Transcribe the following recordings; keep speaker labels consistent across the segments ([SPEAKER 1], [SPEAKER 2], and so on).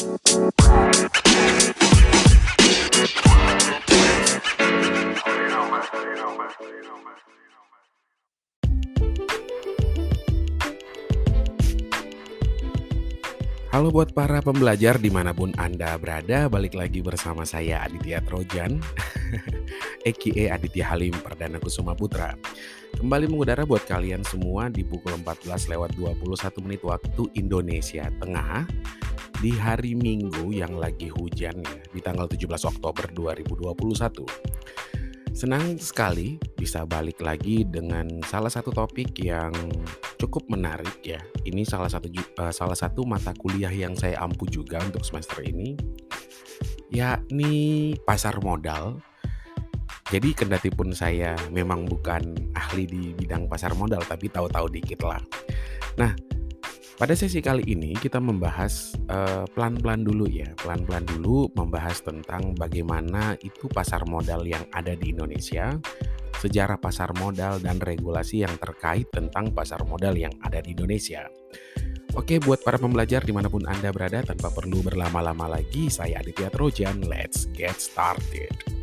[SPEAKER 1] Halo buat para pembelajar di mana pun Anda berada, balik lagi bersama saya Aditya Trojan, a.k.a. Aditya Halim Perdana Kusuma Putra. Kembali mengudara buat kalian semua di pukul 14 lewat 21 menit waktu Indonesia Tengah di hari Minggu yang lagi hujan ya, di tanggal 17 Oktober 2021. Senang sekali bisa balik lagi dengan salah satu topik yang cukup menarik ya. Ini salah satu uh, salah satu mata kuliah yang saya ampu juga untuk semester ini yakni pasar modal. Jadi kendati pun saya memang bukan ahli di bidang pasar modal tapi tahu-tahu dikit lah. Nah, pada sesi kali ini kita membahas eh, pelan-pelan uh, dulu ya, pelan-pelan dulu membahas tentang bagaimana itu pasar modal yang ada di Indonesia, sejarah pasar modal dan regulasi yang terkait tentang pasar modal yang ada di Indonesia. Oke, buat para pembelajar di mana pun Anda berada, tanpa perlu berlama-lama lagi, saya Aditya Trojan, let's get started.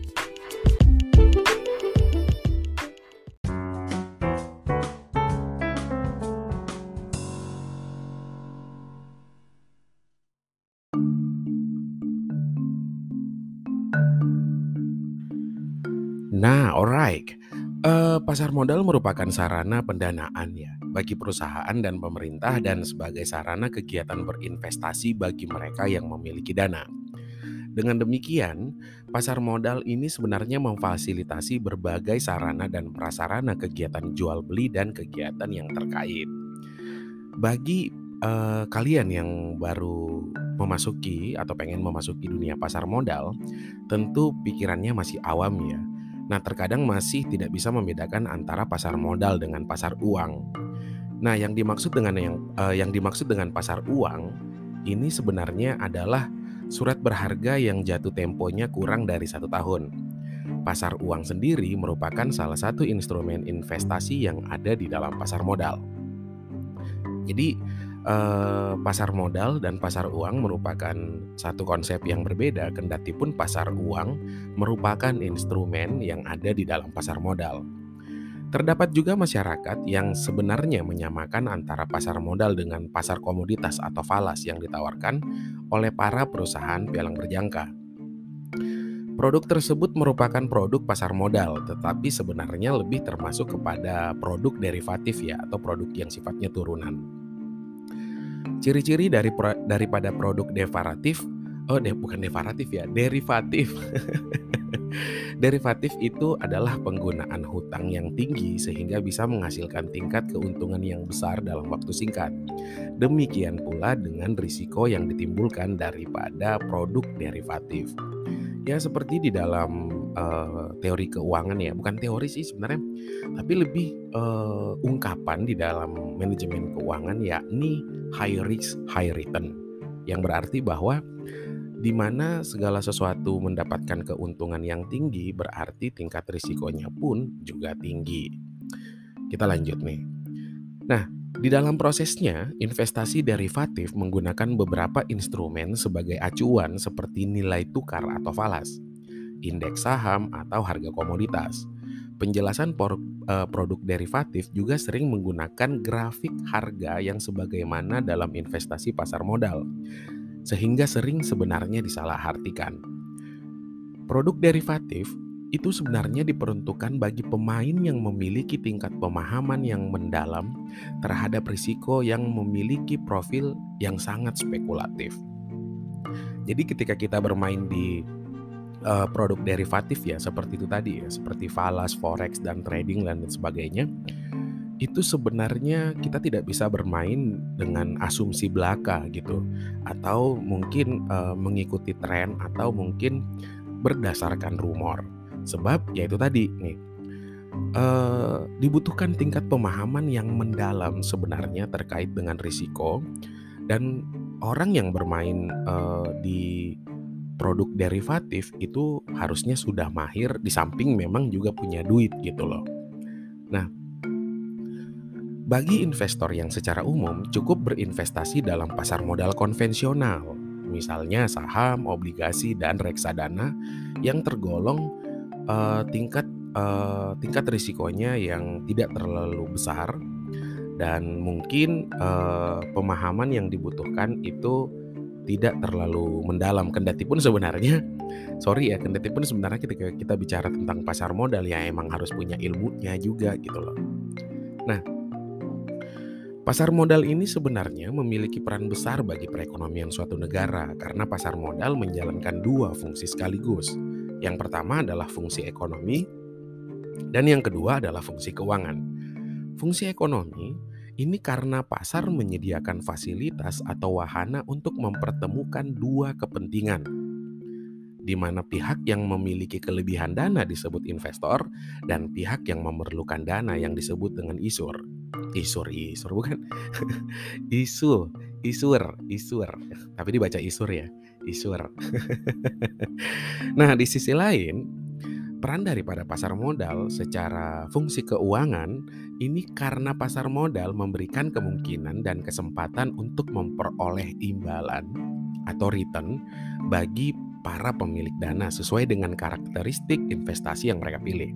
[SPEAKER 1] Pasar modal merupakan sarana pendanaan ya bagi perusahaan dan pemerintah dan sebagai sarana kegiatan berinvestasi bagi mereka yang memiliki dana. Dengan demikian, pasar modal ini sebenarnya memfasilitasi berbagai sarana dan prasarana kegiatan jual beli dan kegiatan yang terkait. Bagi uh, kalian yang baru memasuki atau pengen memasuki dunia pasar modal, tentu pikirannya masih awam ya Nah, terkadang masih tidak bisa membedakan antara pasar modal dengan pasar uang. Nah, yang dimaksud dengan yang uh, yang dimaksud dengan pasar uang ini sebenarnya adalah surat berharga yang jatuh temponya kurang dari satu tahun. Pasar uang sendiri merupakan salah satu instrumen investasi yang ada di dalam pasar modal. Jadi, eh, pasar modal dan pasar uang merupakan satu konsep yang berbeda, kendati pun pasar uang merupakan instrumen yang ada di dalam pasar modal. Terdapat juga masyarakat yang sebenarnya menyamakan antara pasar modal dengan pasar komoditas atau falas yang ditawarkan oleh para perusahaan pialang berjangka. Produk tersebut merupakan produk pasar modal, tetapi sebenarnya lebih termasuk kepada produk derivatif ya atau produk yang sifatnya turunan. Ciri-ciri dari pro, daripada produk devaratif, oh deh bukan devaratif ya, derivatif. derivatif itu adalah penggunaan hutang yang tinggi sehingga bisa menghasilkan tingkat keuntungan yang besar dalam waktu singkat. Demikian pula dengan risiko yang ditimbulkan daripada produk derivatif. Ya seperti di dalam uh, teori keuangan ya, bukan teori sih sebenarnya, tapi lebih uh, ungkapan di dalam manajemen keuangan yakni high risk high return yang berarti bahwa di mana segala sesuatu mendapatkan keuntungan yang tinggi berarti tingkat risikonya pun juga tinggi. Kita lanjut nih. Nah, di dalam prosesnya, investasi derivatif menggunakan beberapa instrumen sebagai acuan seperti nilai tukar atau falas, indeks saham atau harga komoditas. Penjelasan uh, produk derivatif juga sering menggunakan grafik harga yang sebagaimana dalam investasi pasar modal, sehingga sering sebenarnya disalahartikan. Produk derivatif itu sebenarnya diperuntukkan bagi pemain yang memiliki tingkat pemahaman yang mendalam terhadap risiko yang memiliki profil yang sangat spekulatif. Jadi ketika kita bermain di uh, produk derivatif ya seperti itu tadi ya seperti falas, forex dan trading dan sebagainya itu sebenarnya kita tidak bisa bermain dengan asumsi belaka gitu. Atau mungkin uh, mengikuti tren atau mungkin berdasarkan rumor. Sebab ya itu tadi nih uh, dibutuhkan tingkat pemahaman yang mendalam sebenarnya terkait dengan risiko. Dan orang yang bermain uh, di produk derivatif itu harusnya sudah mahir di samping memang juga punya duit gitu loh. Nah, bagi investor yang secara umum cukup berinvestasi dalam pasar modal konvensional, misalnya saham, obligasi, dan reksadana yang tergolong uh, tingkat uh, tingkat risikonya yang tidak terlalu besar dan mungkin uh, pemahaman yang dibutuhkan itu tidak terlalu mendalam kendati pun sebenarnya sorry ya kendati pun sebenarnya ketika kita bicara tentang pasar modal ya emang harus punya ilmunya juga gitu loh nah Pasar modal ini sebenarnya memiliki peran besar bagi perekonomian suatu negara karena pasar modal menjalankan dua fungsi sekaligus. Yang pertama adalah fungsi ekonomi dan yang kedua adalah fungsi keuangan. Fungsi ekonomi ini karena pasar menyediakan fasilitas atau wahana untuk mempertemukan dua kepentingan, di mana pihak yang memiliki kelebihan dana disebut investor dan pihak yang memerlukan dana yang disebut dengan isur. Isur, isur bukan? isu, isur, isur. Tapi dibaca isur ya, isur. nah, di sisi lain, peran daripada pasar modal secara fungsi keuangan ini karena pasar modal memberikan kemungkinan dan kesempatan untuk memperoleh imbalan atau return bagi para pemilik dana sesuai dengan karakteristik investasi yang mereka pilih.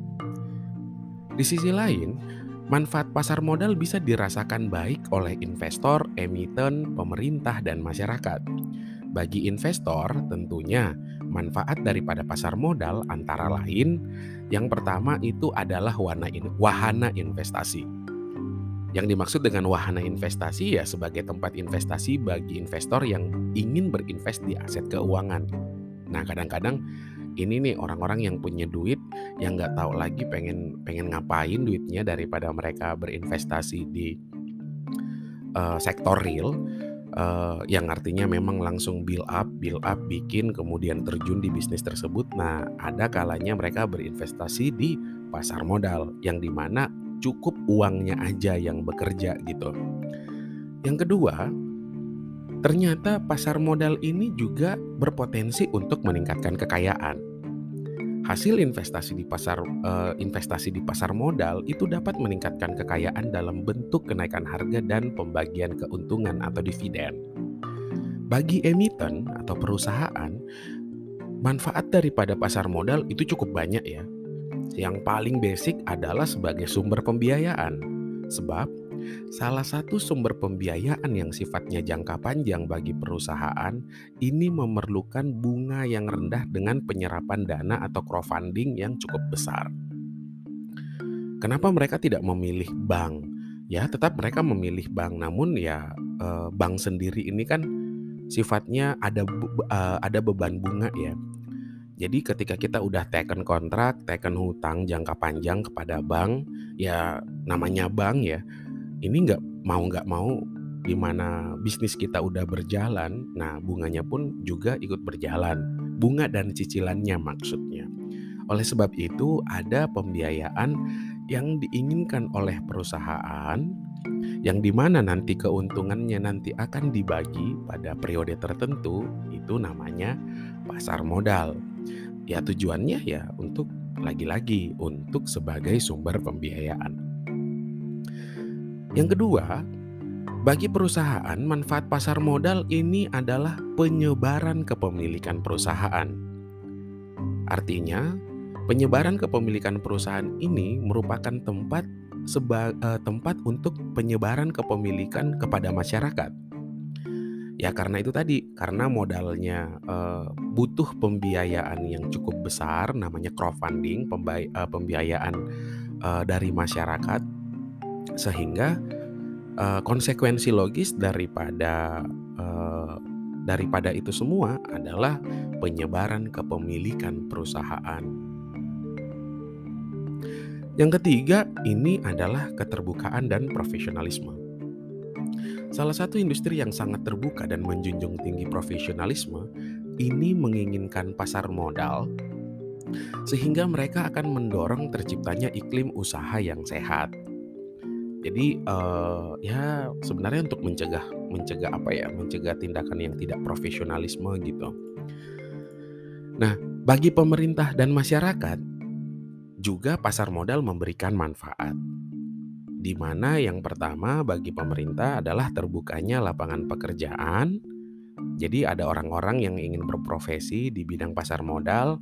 [SPEAKER 1] Di sisi lain, manfaat pasar modal bisa dirasakan baik oleh investor, emiten, pemerintah, dan masyarakat. Bagi investor, tentunya manfaat daripada pasar modal antara lain yang pertama itu adalah wahana, in, wahana investasi. Yang dimaksud dengan wahana investasi ya sebagai tempat investasi bagi investor yang ingin berinvest di aset keuangan. Nah kadang-kadang ini nih orang-orang yang punya duit yang nggak tahu lagi pengen pengen ngapain duitnya daripada mereka berinvestasi di uh, sektor real uh, yang artinya memang langsung build up, build up, bikin kemudian terjun di bisnis tersebut. Nah, ada kalanya mereka berinvestasi di pasar modal yang di mana cukup uangnya aja yang bekerja gitu. Yang kedua, ternyata pasar modal ini juga berpotensi untuk meningkatkan kekayaan. Hasil investasi di pasar uh, investasi di pasar modal itu dapat meningkatkan kekayaan dalam bentuk kenaikan harga dan pembagian keuntungan atau dividen. Bagi emiten atau perusahaan, manfaat daripada pasar modal itu cukup banyak ya. Yang paling basic adalah sebagai sumber pembiayaan. Sebab Salah satu sumber pembiayaan yang sifatnya jangka panjang bagi perusahaan ini memerlukan bunga yang rendah dengan penyerapan dana atau crowdfunding yang cukup besar. Kenapa mereka tidak memilih bank? Ya, tetap mereka memilih bank, namun ya eh, bank sendiri ini kan sifatnya ada eh, ada beban bunga ya. Jadi ketika kita udah taken kontrak, taken hutang jangka panjang kepada bank, ya namanya bank ya, ini nggak mau nggak mau di mana bisnis kita udah berjalan, nah bunganya pun juga ikut berjalan. Bunga dan cicilannya maksudnya. Oleh sebab itu ada pembiayaan yang diinginkan oleh perusahaan yang di mana nanti keuntungannya nanti akan dibagi pada periode tertentu itu namanya pasar modal. Ya tujuannya ya untuk lagi-lagi untuk sebagai sumber pembiayaan. Yang kedua, bagi perusahaan, manfaat pasar modal ini adalah penyebaran kepemilikan perusahaan. Artinya, penyebaran kepemilikan perusahaan ini merupakan tempat seba, uh, tempat untuk penyebaran kepemilikan kepada masyarakat. Ya karena itu tadi, karena modalnya uh, butuh pembiayaan yang cukup besar, namanya crowdfunding, uh, pembiayaan uh, dari masyarakat sehingga uh, konsekuensi logis daripada uh, daripada itu semua adalah penyebaran kepemilikan perusahaan. Yang ketiga, ini adalah keterbukaan dan profesionalisme. Salah satu industri yang sangat terbuka dan menjunjung tinggi profesionalisme ini menginginkan pasar modal sehingga mereka akan mendorong terciptanya iklim usaha yang sehat. Jadi uh, ya sebenarnya untuk mencegah mencegah apa ya mencegah tindakan yang tidak profesionalisme gitu. Nah bagi pemerintah dan masyarakat juga pasar modal memberikan manfaat. Di mana yang pertama bagi pemerintah adalah terbukanya lapangan pekerjaan. Jadi ada orang-orang yang ingin berprofesi di bidang pasar modal,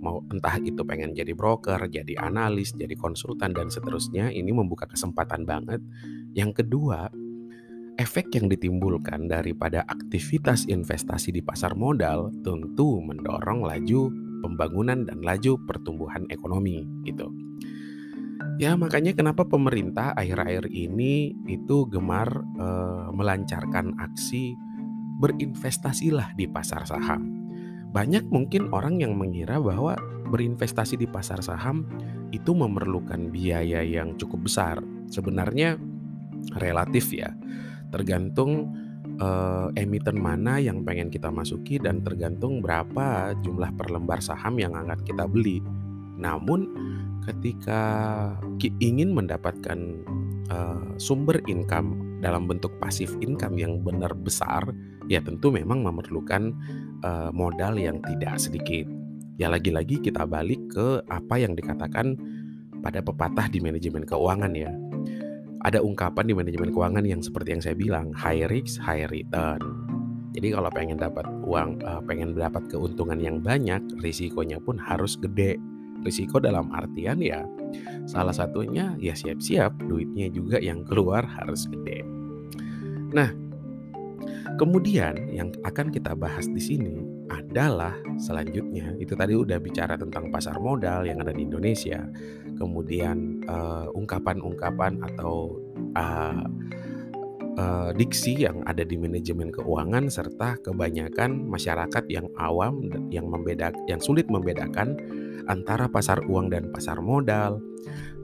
[SPEAKER 1] mau entah itu pengen jadi broker, jadi analis, jadi konsultan dan seterusnya, ini membuka kesempatan banget. Yang kedua, efek yang ditimbulkan daripada aktivitas investasi di pasar modal tentu mendorong laju pembangunan dan laju pertumbuhan ekonomi gitu. Ya makanya kenapa pemerintah akhir-akhir ini itu gemar e, melancarkan aksi berinvestasilah di pasar saham. Banyak mungkin orang yang mengira bahwa berinvestasi di pasar saham itu memerlukan biaya yang cukup besar. Sebenarnya relatif ya, tergantung uh, emiten mana yang pengen kita masuki dan tergantung berapa jumlah per lembar saham yang akan kita beli. Namun ketika ingin mendapatkan uh, sumber income dalam bentuk pasif income yang benar besar, ya tentu memang memerlukan uh, modal yang tidak sedikit. Ya lagi-lagi kita balik ke apa yang dikatakan pada pepatah di manajemen keuangan ya. Ada ungkapan di manajemen keuangan yang seperti yang saya bilang, high risk, high return. Jadi kalau pengen dapat uang, pengen dapat keuntungan yang banyak, risikonya pun harus gede risiko dalam artian ya salah satunya ya siap-siap duitnya juga yang keluar harus gede. Nah, kemudian yang akan kita bahas di sini adalah selanjutnya. Itu tadi udah bicara tentang pasar modal yang ada di Indonesia, kemudian uh, ungkapan-ungkapan atau uh, diksi yang ada di manajemen keuangan serta kebanyakan masyarakat yang awam yang membedak yang sulit membedakan antara pasar uang dan pasar modal,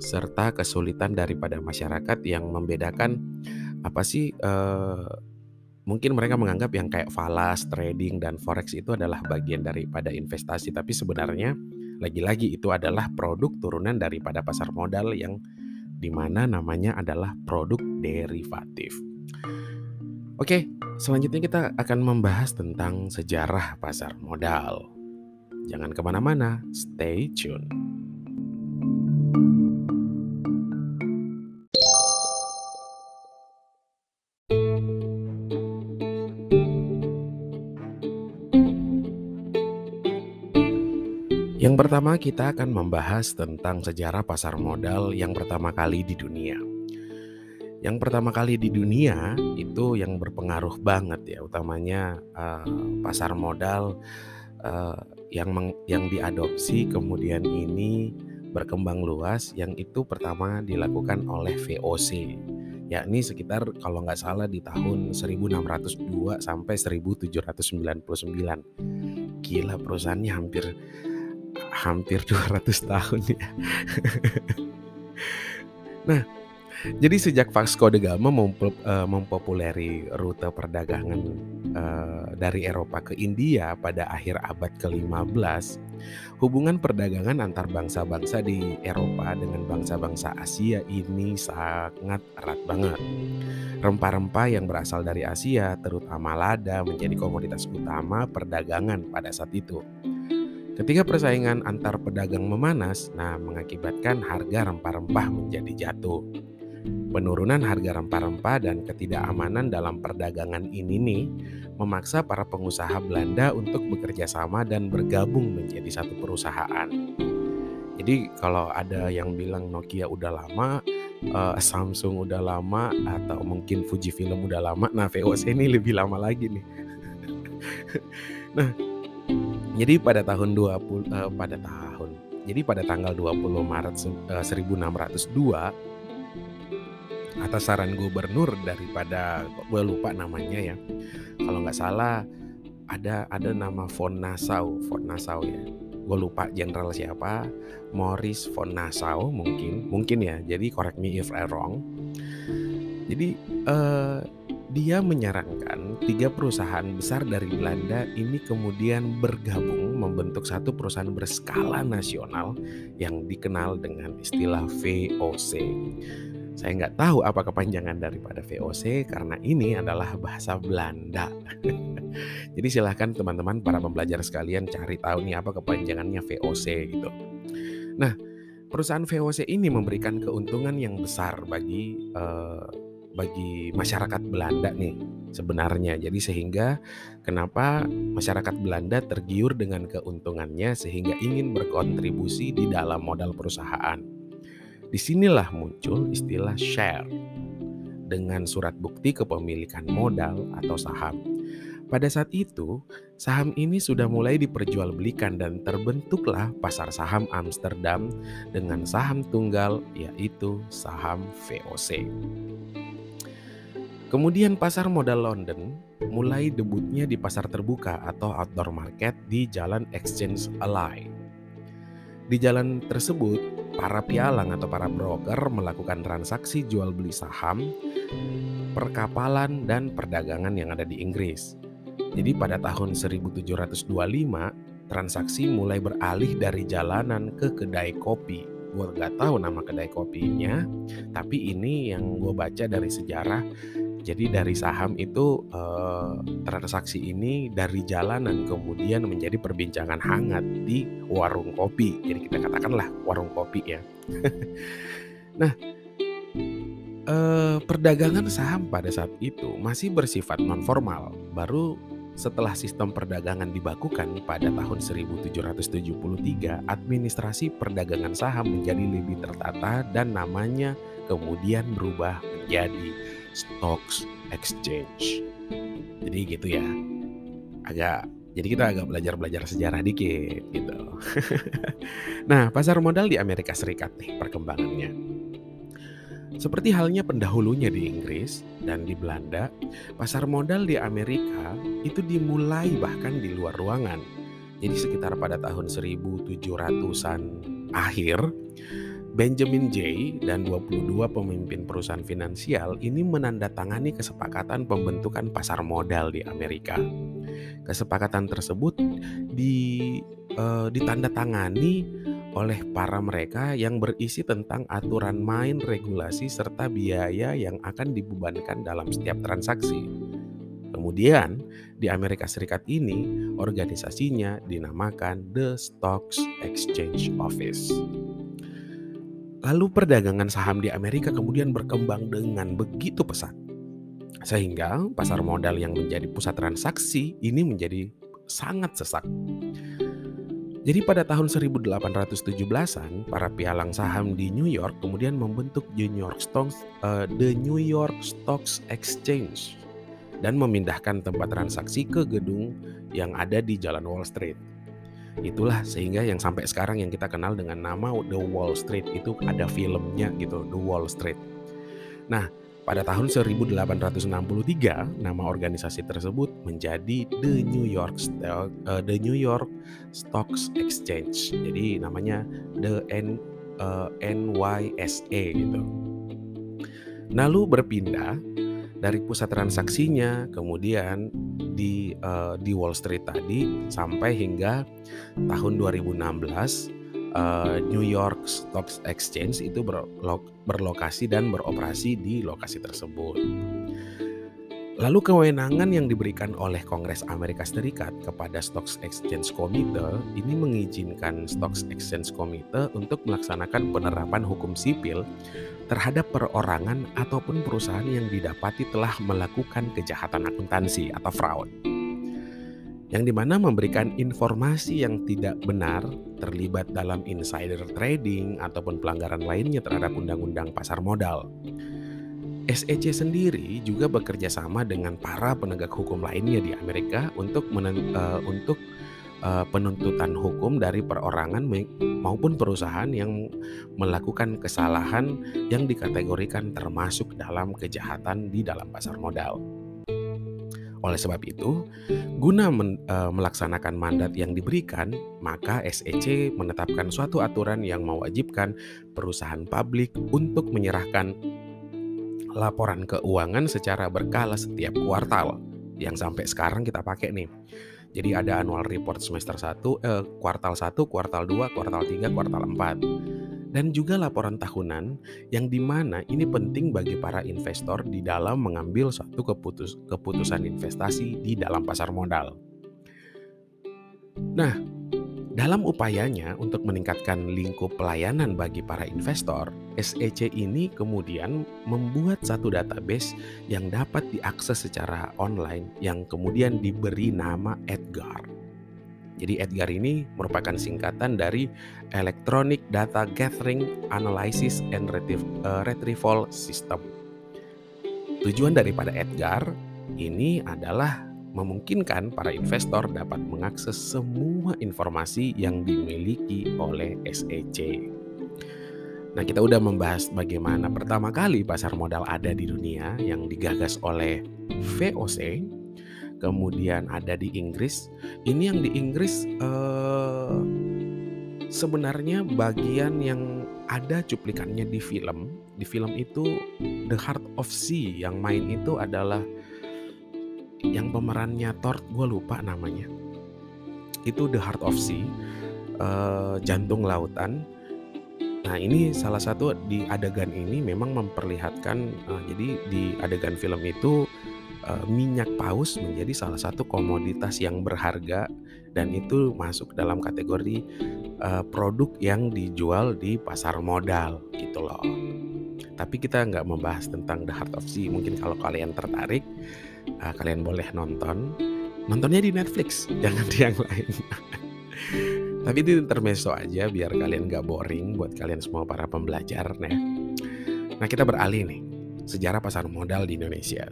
[SPEAKER 1] serta kesulitan daripada masyarakat yang membedakan apa sih uh, mungkin mereka menganggap yang kayak falas, trading dan forex itu adalah bagian daripada investasi, tapi sebenarnya lagi-lagi itu adalah produk turunan daripada pasar modal yang di mana namanya adalah produk derivatif. Oke, selanjutnya kita akan membahas tentang sejarah pasar modal. Jangan ke mana-mana, stay tune. Yang pertama kita akan membahas tentang sejarah pasar modal yang pertama kali di dunia. Yang pertama kali di dunia itu yang berpengaruh banget ya, utamanya uh, pasar modal uh, yang meng, yang diadopsi kemudian ini berkembang luas yang itu pertama dilakukan oleh VOC yakni sekitar kalau nggak salah di tahun 1602 sampai 1799 gila perusahaannya hampir hampir 200 tahun ya nah jadi sejak Vasco da Gama eh, mempopuleri rute perdagangan uh, dari Eropa ke India pada akhir abad ke-15, hubungan perdagangan antar bangsa-bangsa di Eropa dengan bangsa-bangsa Asia ini sangat erat banget. Rempah-rempah yang berasal dari Asia, terutama lada, menjadi komoditas utama perdagangan pada saat itu. Ketika persaingan antar pedagang memanas, nah mengakibatkan harga rempah-rempah menjadi jatuh. Penurunan harga rempah-rempah dan ketidakamanan dalam perdagangan ini nih memaksa para pengusaha Belanda untuk bekerja sama dan bergabung menjadi satu perusahaan. Jadi kalau ada yang bilang Nokia udah lama, uh, Samsung udah lama atau mungkin Fujifilm udah lama, nah VOC ini lebih lama lagi nih. nah, jadi pada tahun 20 uh, eh, pada tahun jadi pada tanggal 20 Maret uh, 1602 atas saran gubernur daripada gue lupa namanya ya kalau nggak salah ada ada nama von Nassau von Nassau ya. Gue lupa jenderal siapa Morris von Nassau mungkin mungkin ya jadi correct me if I wrong. Jadi uh, dia menyarankan tiga perusahaan besar dari Belanda ini kemudian bergabung membentuk satu perusahaan berskala nasional yang dikenal dengan istilah VOC. Saya nggak tahu apa kepanjangan daripada VOC karena ini adalah bahasa Belanda. Jadi silahkan teman-teman para pembelajar sekalian cari tahu nih apa kepanjangannya VOC gitu. Nah, perusahaan VOC ini memberikan keuntungan yang besar bagi uh, bagi masyarakat Belanda nih sebenarnya. Jadi sehingga kenapa masyarakat Belanda tergiur dengan keuntungannya sehingga ingin berkontribusi di dalam modal perusahaan. Di sinilah muncul istilah share dengan surat bukti kepemilikan modal atau saham. Pada saat itu, saham ini sudah mulai diperjualbelikan dan terbentuklah pasar saham Amsterdam dengan saham tunggal yaitu saham VOC. Kemudian pasar modal London mulai debutnya di pasar terbuka atau outdoor market di Jalan Exchange Ally. Di jalan tersebut, para pialang atau para broker melakukan transaksi jual beli saham, perkapalan dan perdagangan yang ada di Inggris. Jadi pada tahun 1725, transaksi mulai beralih dari jalanan ke kedai kopi gue gak tahu nama kedai kopinya tapi ini yang gue baca dari sejarah jadi dari saham itu eh, transaksi ini dari jalanan kemudian menjadi perbincangan hangat di warung kopi. Jadi kita katakanlah warung kopi ya. nah, eh, perdagangan saham pada saat itu masih bersifat non formal. Baru setelah sistem perdagangan dibakukan pada tahun 1773, administrasi perdagangan saham menjadi lebih tertata dan namanya kemudian berubah menjadi Stocks Exchange. Jadi gitu ya. Agak jadi kita agak belajar-belajar sejarah dikit gitu. nah, pasar modal di Amerika Serikat nih perkembangannya. Seperti halnya pendahulunya di Inggris dan di Belanda, pasar modal di Amerika itu dimulai bahkan di luar ruangan. Jadi sekitar pada tahun 1700-an akhir, Benjamin J. dan 22 pemimpin perusahaan finansial ini menandatangani kesepakatan pembentukan pasar modal di Amerika. Kesepakatan tersebut di, uh, ditandatangani oleh para mereka yang berisi tentang aturan main, regulasi, serta biaya yang akan dibebankan dalam setiap transaksi. Kemudian, di Amerika Serikat ini, organisasinya dinamakan The Stocks Exchange Office. Lalu perdagangan saham di Amerika kemudian berkembang dengan begitu pesat. Sehingga pasar modal yang menjadi pusat transaksi ini menjadi sangat sesak. Jadi pada tahun 1817-an, para pialang saham di New York kemudian membentuk The New York Stocks, uh, The New York Stocks Exchange dan memindahkan tempat transaksi ke gedung yang ada di Jalan Wall Street. Itulah sehingga yang sampai sekarang yang kita kenal dengan nama The Wall Street itu ada filmnya gitu, The Wall Street. Nah, pada tahun 1863 nama organisasi tersebut menjadi The New York Stock, uh, The New York Stocks Exchange. Jadi namanya The N uh, NYSE gitu. Lalu berpindah dari pusat transaksinya kemudian di uh, di Wall Street tadi sampai hingga tahun 2016 uh, New York Stock Exchange itu berlok berlokasi dan beroperasi di lokasi tersebut. Lalu kewenangan yang diberikan oleh Kongres Amerika Serikat kepada Stocks Exchange Committee ini mengizinkan Stocks Exchange Committee untuk melaksanakan penerapan hukum sipil terhadap perorangan ataupun perusahaan yang didapati telah melakukan kejahatan akuntansi atau fraud. Yang di mana memberikan informasi yang tidak benar terlibat dalam insider trading ataupun pelanggaran lainnya terhadap undang-undang pasar modal. SEC sendiri juga bekerja sama dengan para penegak hukum lainnya di Amerika untuk menen, uh, untuk uh, penuntutan hukum dari perorangan maupun perusahaan yang melakukan kesalahan yang dikategorikan termasuk dalam kejahatan di dalam pasar modal. Oleh sebab itu, guna men, uh, melaksanakan mandat yang diberikan, maka SEC menetapkan suatu aturan yang mewajibkan perusahaan publik untuk menyerahkan laporan keuangan secara berkala setiap kuartal yang sampai sekarang kita pakai nih. Jadi ada annual report semester 1, eh, kuartal 1, kuartal 2, kuartal 3, kuartal 4. Dan juga laporan tahunan yang di mana ini penting bagi para investor di dalam mengambil suatu keputus, keputusan investasi di dalam pasar modal. Nah, Dalam upayanya untuk meningkatkan lingkup pelayanan bagi para investor, SEC ini kemudian membuat satu database yang dapat diakses secara online yang kemudian diberi nama EDGAR. Jadi EDGAR ini merupakan singkatan dari Electronic Data Gathering, Analysis and eh, Retrieval System. Tujuan daripada EDGAR ini adalah memungkinkan para investor dapat mengakses semua informasi yang dimiliki oleh SEC. Nah, kita udah membahas bagaimana pertama kali pasar modal ada di dunia yang digagas oleh VOC, kemudian ada di Inggris. Ini yang di Inggris eh, sebenarnya bagian yang ada cuplikannya di film. Di film itu The Heart of Sea yang main itu adalah yang pemerannya Thor gue lupa namanya itu The Heart of Sea uh, jantung lautan nah ini salah satu di adegan ini memang memperlihatkan uh, jadi di adegan film itu minyak paus menjadi salah satu komoditas yang berharga dan itu masuk dalam kategori uh, produk yang dijual di pasar modal gitu loh tapi kita nggak membahas tentang The Heart of Sea mungkin kalau kalian tertarik uh, kalian boleh nonton. Nontonnya di Netflix, jangan di yang lain. Tapi itu intermezzo aja biar kalian gak boring buat kalian semua para pembelajar. Nah kita beralih nih, sejarah pasar modal di Indonesia.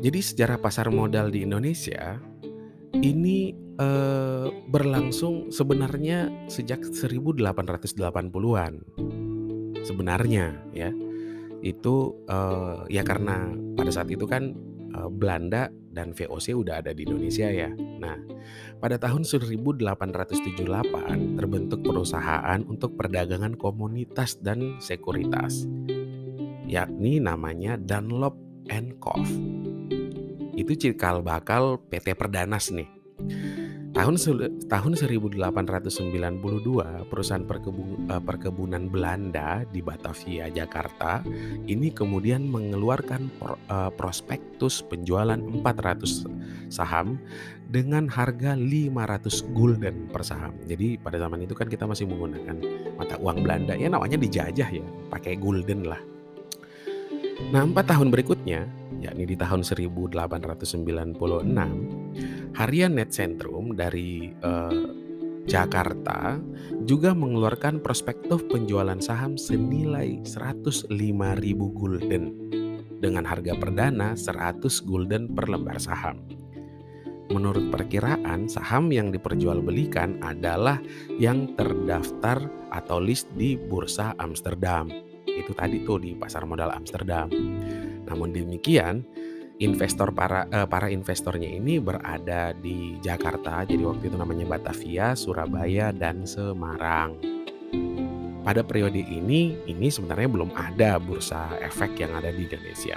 [SPEAKER 1] Jadi sejarah pasar modal di Indonesia ini eh, berlangsung sebenarnya sejak 1880-an. Sebenarnya ya itu uh, ya karena pada saat itu kan uh, Belanda dan VOC udah ada di Indonesia ya. Nah, pada tahun 1878 terbentuk perusahaan untuk perdagangan komunitas dan sekuritas, yakni namanya Dunlop and Co. Itu cikal bakal PT Perdanas nih. Tahun tahun 1892 perusahaan perkebun, uh, perkebunan Belanda di Batavia, Jakarta ini kemudian mengeluarkan uh, prospektus penjualan 400 saham dengan harga 500 gulden per saham. Jadi pada zaman itu kan kita masih menggunakan mata uang Belanda ya namanya dijajah ya, pakai gulden lah. Nah, empat tahun berikutnya, yakni di tahun 1896, Harian Net Centrum dari uh, Jakarta juga mengeluarkan prospektus penjualan saham senilai 105.000 gulden dengan harga perdana 100 gulden per lembar saham. Menurut perkiraan, saham yang diperjualbelikan adalah yang terdaftar atau list di Bursa Amsterdam itu tadi tuh di pasar modal Amsterdam. Namun demikian, investor para uh, para investornya ini berada di Jakarta, jadi waktu itu namanya Batavia, Surabaya dan Semarang. Pada periode ini, ini sebenarnya belum ada bursa efek yang ada di Indonesia.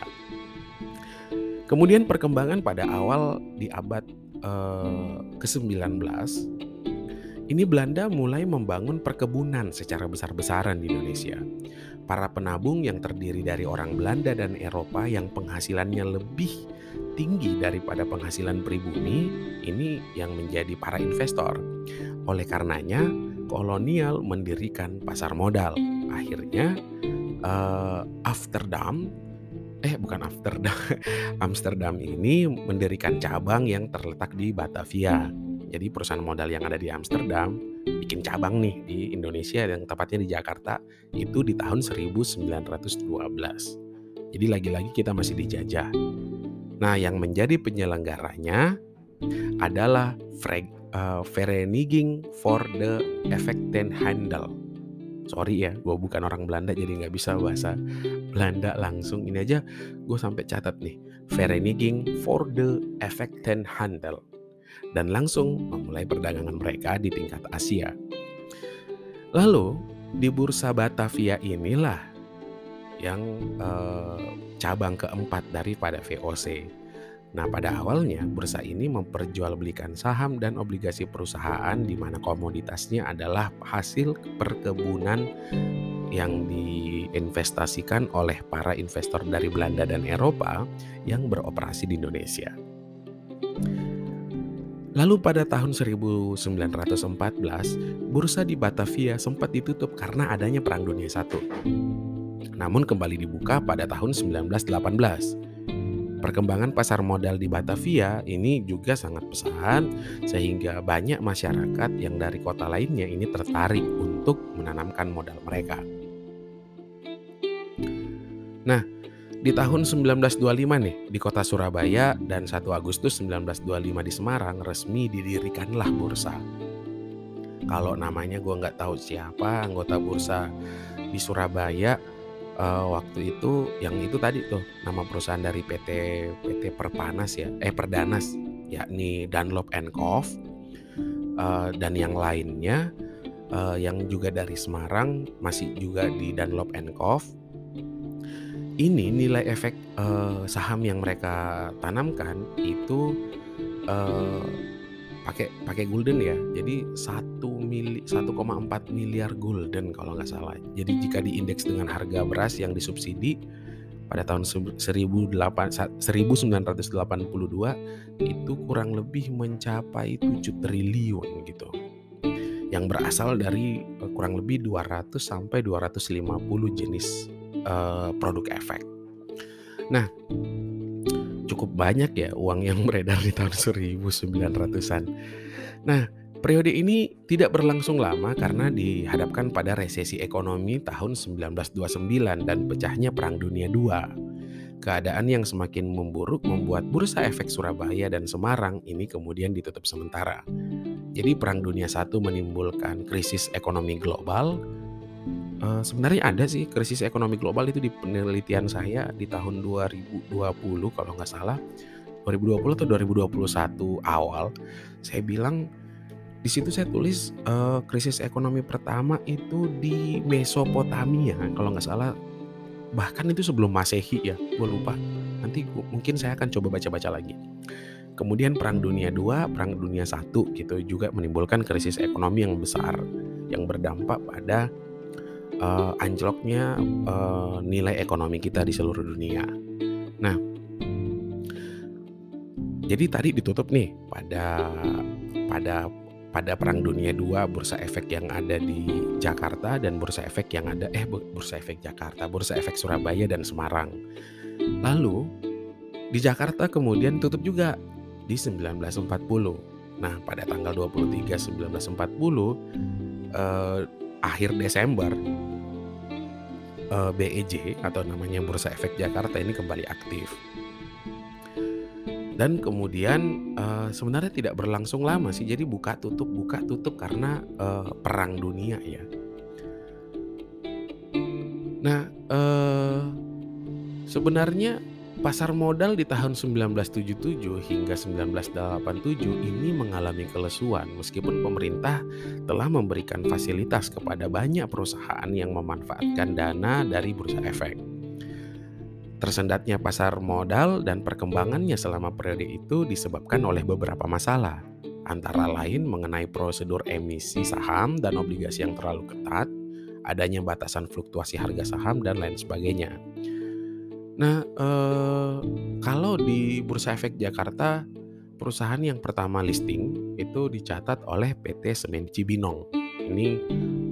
[SPEAKER 1] Kemudian perkembangan pada awal di abad eh, ke-19 ini Belanda mulai membangun perkebunan secara besar-besaran di Indonesia. Para penabung yang terdiri dari orang Belanda dan Eropa yang penghasilannya lebih tinggi daripada penghasilan pribumi, ini yang menjadi para investor. Oleh karenanya, kolonial mendirikan pasar modal. Akhirnya, uh, Amsterdam eh bukan Amsterdam, Amsterdam ini mendirikan cabang yang terletak di Batavia jadi perusahaan modal yang ada di Amsterdam bikin cabang nih di Indonesia yang tepatnya di Jakarta itu di tahun 1912. Jadi lagi-lagi kita masih dijajah. Nah, yang menjadi penyelenggaranya adalah Freg, uh, Vereniging for the Effecten Handel. Sorry ya, gue bukan orang Belanda jadi nggak bisa bahasa Belanda langsung. Ini aja gue sampai catat nih. Vereniging for the Effecten Handel dan langsung memulai perdagangan mereka di tingkat Asia. Lalu di bursa Batavia inilah yang eh, cabang keempat daripada VOC. Nah, pada awalnya bursa ini memperjualbelikan saham dan obligasi perusahaan di mana komoditasnya adalah hasil perkebunan yang diinvestasikan oleh para investor dari Belanda dan Eropa yang beroperasi di Indonesia. Lalu pada tahun 1914, bursa di Batavia sempat ditutup karena adanya Perang Dunia I. Namun kembali dibuka pada tahun 1918. Perkembangan pasar modal di Batavia ini juga sangat pesat sehingga banyak masyarakat yang dari kota lainnya ini tertarik untuk menanamkan modal mereka. Nah, di tahun 1925 nih di kota Surabaya dan 1 Agustus 1925 di Semarang resmi didirikanlah bursa. Kalau namanya gue nggak tahu siapa anggota bursa di Surabaya uh, waktu itu yang itu tadi tuh nama perusahaan dari PT PT Perpanas ya eh Perdanas yakni Dunlop and Co. Uh, dan yang lainnya uh, yang juga dari Semarang masih juga di Dunlop and Co ini nilai efek uh, saham yang mereka tanamkan itu uh, pakai pakai golden ya. Jadi 1 mili 1,4 miliar golden kalau nggak salah. Jadi jika diindeks dengan harga beras yang disubsidi pada tahun 1982 itu kurang lebih mencapai 7 triliun gitu. Yang berasal dari eh, kurang lebih 200 sampai 250 jenis uh, produk efek. Nah, cukup banyak ya uang yang beredar di tahun 1900-an. Nah, periode ini tidak berlangsung lama karena dihadapkan pada resesi ekonomi tahun 1929 dan pecahnya Perang Dunia II. Keadaan yang semakin memburuk membuat bursa efek Surabaya dan Semarang ini kemudian ditutup sementara. Jadi Perang Dunia I menimbulkan krisis ekonomi global, Uh, sebenarnya ada sih krisis ekonomi global itu di penelitian saya di tahun 2020 kalau nggak salah 2020 atau 2021 awal saya bilang di situ saya tulis uh, krisis ekonomi pertama itu di Mesopotamia kalau nggak salah bahkan itu sebelum masehi ya gue lupa. Nanti gua, mungkin saya akan coba baca-baca lagi. Kemudian perang dunia 2 perang dunia 1 gitu juga menimbulkan krisis ekonomi yang besar yang berdampak pada uh, anjloknya uh, nilai ekonomi kita di seluruh dunia. Nah, jadi tadi ditutup nih pada pada pada Perang Dunia II bursa efek yang ada di Jakarta dan bursa efek yang ada eh bursa efek Jakarta, bursa efek Surabaya dan Semarang. Lalu di Jakarta kemudian tutup juga di 1940. Nah, pada tanggal 23 1940 eh, akhir Desember eh, BEJ atau namanya Bursa Efek Jakarta ini kembali aktif. Dan kemudian uh, sebenarnya tidak berlangsung lama sih, jadi buka tutup buka tutup karena uh, perang dunia ya. Nah, uh, sebenarnya Pasar modal di tahun 1977 hingga 1987 ini mengalami kelesuan meskipun pemerintah telah memberikan fasilitas kepada banyak perusahaan yang memanfaatkan dana dari bursa efek. Tersendatnya pasar modal dan perkembangannya selama periode itu disebabkan oleh beberapa masalah, antara lain mengenai prosedur emisi saham dan obligasi yang terlalu ketat, adanya batasan fluktuasi harga saham, dan lain sebagainya. Nah, eh, kalau di Bursa Efek Jakarta, perusahaan yang pertama listing itu dicatat oleh PT Semen Cibinong. Ini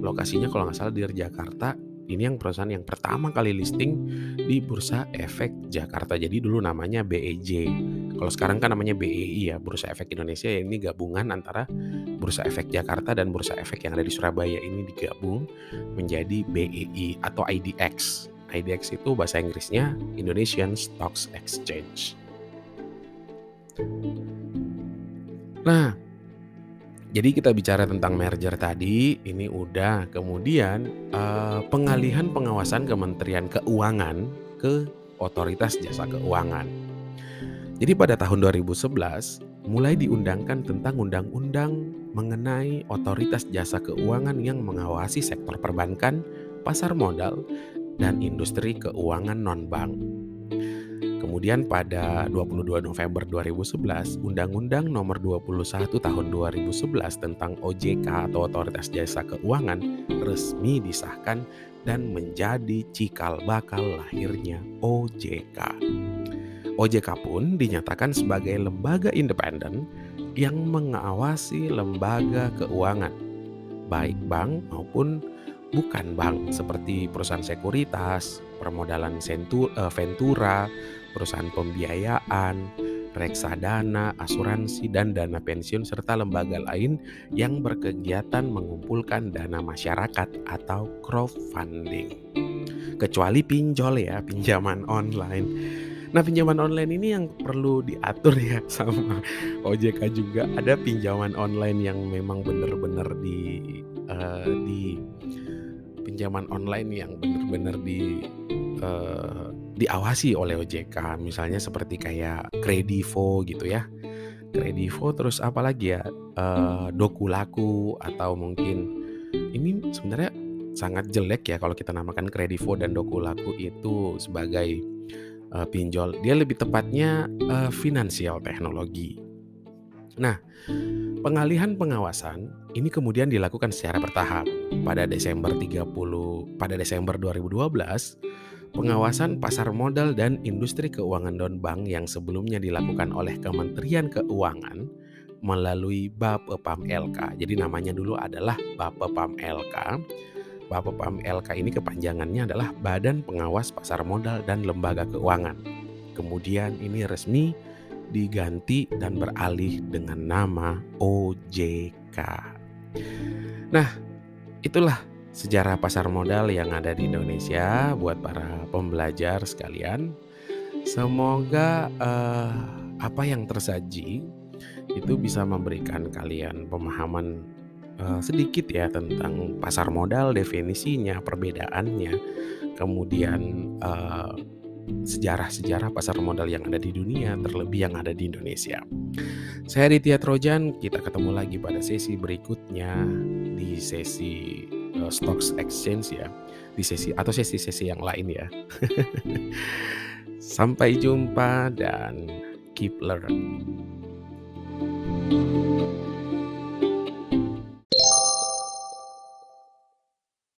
[SPEAKER 1] lokasinya kalau nggak salah di Jakarta. Ini yang perusahaan yang pertama kali listing di Bursa Efek Jakarta. Jadi dulu namanya BEJ. Kalau sekarang kan namanya BEI ya, Bursa Efek Indonesia. Ini gabungan antara Bursa Efek Jakarta dan Bursa Efek yang ada di Surabaya ini digabung menjadi BEI atau IDX. IDX itu bahasa Inggrisnya Indonesian Stocks Exchange. Nah, jadi kita bicara tentang merger tadi, ini udah kemudian uh, pengalihan pengawasan Kementerian Keuangan ke Otoritas Jasa Keuangan. Jadi pada tahun 2011 mulai diundangkan tentang undang-undang mengenai Otoritas Jasa Keuangan yang mengawasi sektor perbankan, pasar modal, dan industri keuangan non-bank. Kemudian pada 22 November 2011, Undang-Undang Nomor 21 Tahun 2011 tentang OJK atau Otoritas Jasa Keuangan resmi disahkan dan menjadi cikal bakal lahirnya OJK. OJK pun dinyatakan sebagai lembaga independen yang mengawasi lembaga keuangan, baik bank maupun bukan bank seperti perusahaan sekuritas, permodalan uh, ventura, perusahaan pembiayaan, reksadana, asuransi, dan dana pensiun serta lembaga lain yang berkegiatan mengumpulkan dana masyarakat atau crowdfunding. Kecuali pinjol ya, pinjaman online. Nah, pinjaman online ini yang perlu diatur ya sama OJK juga. Ada pinjaman online yang memang benar-benar di uh, di pinjaman online yang benar-benar di uh, diawasi oleh OJK. Misalnya seperti kayak Kredivo gitu ya. Kredivo terus apa lagi ya? Uh, Dokulaku atau mungkin ini sebenarnya sangat jelek ya kalau kita namakan Kredivo dan Dokulaku itu sebagai uh, pinjol. Dia lebih tepatnya uh, finansial teknologi. Nah, pengalihan pengawasan ini kemudian dilakukan secara bertahap. Pada Desember 30 pada Desember 2012, pengawasan pasar modal dan industri keuangan non-bank yang sebelumnya dilakukan oleh Kementerian Keuangan melalui Bapepam LK. Jadi namanya dulu adalah Bapepam LK Bapepam LK ini kepanjangannya adalah Badan Pengawas Pasar Modal dan Lembaga Keuangan. Kemudian ini resmi diganti dan beralih dengan nama OJK. Nah, itulah sejarah pasar modal yang ada di Indonesia buat para pembelajar sekalian. Semoga uh, apa yang tersaji itu bisa memberikan kalian pemahaman uh, sedikit ya tentang pasar modal, definisinya, perbedaannya, kemudian uh, sejarah-sejarah pasar modal yang ada di dunia, terlebih yang ada di Indonesia. Saya Aditya Trojan, kita ketemu lagi pada sesi berikutnya di sesi uh, stocks exchange ya di sesi atau sesi-sesi yang lain ya. Sampai jumpa dan keep learning.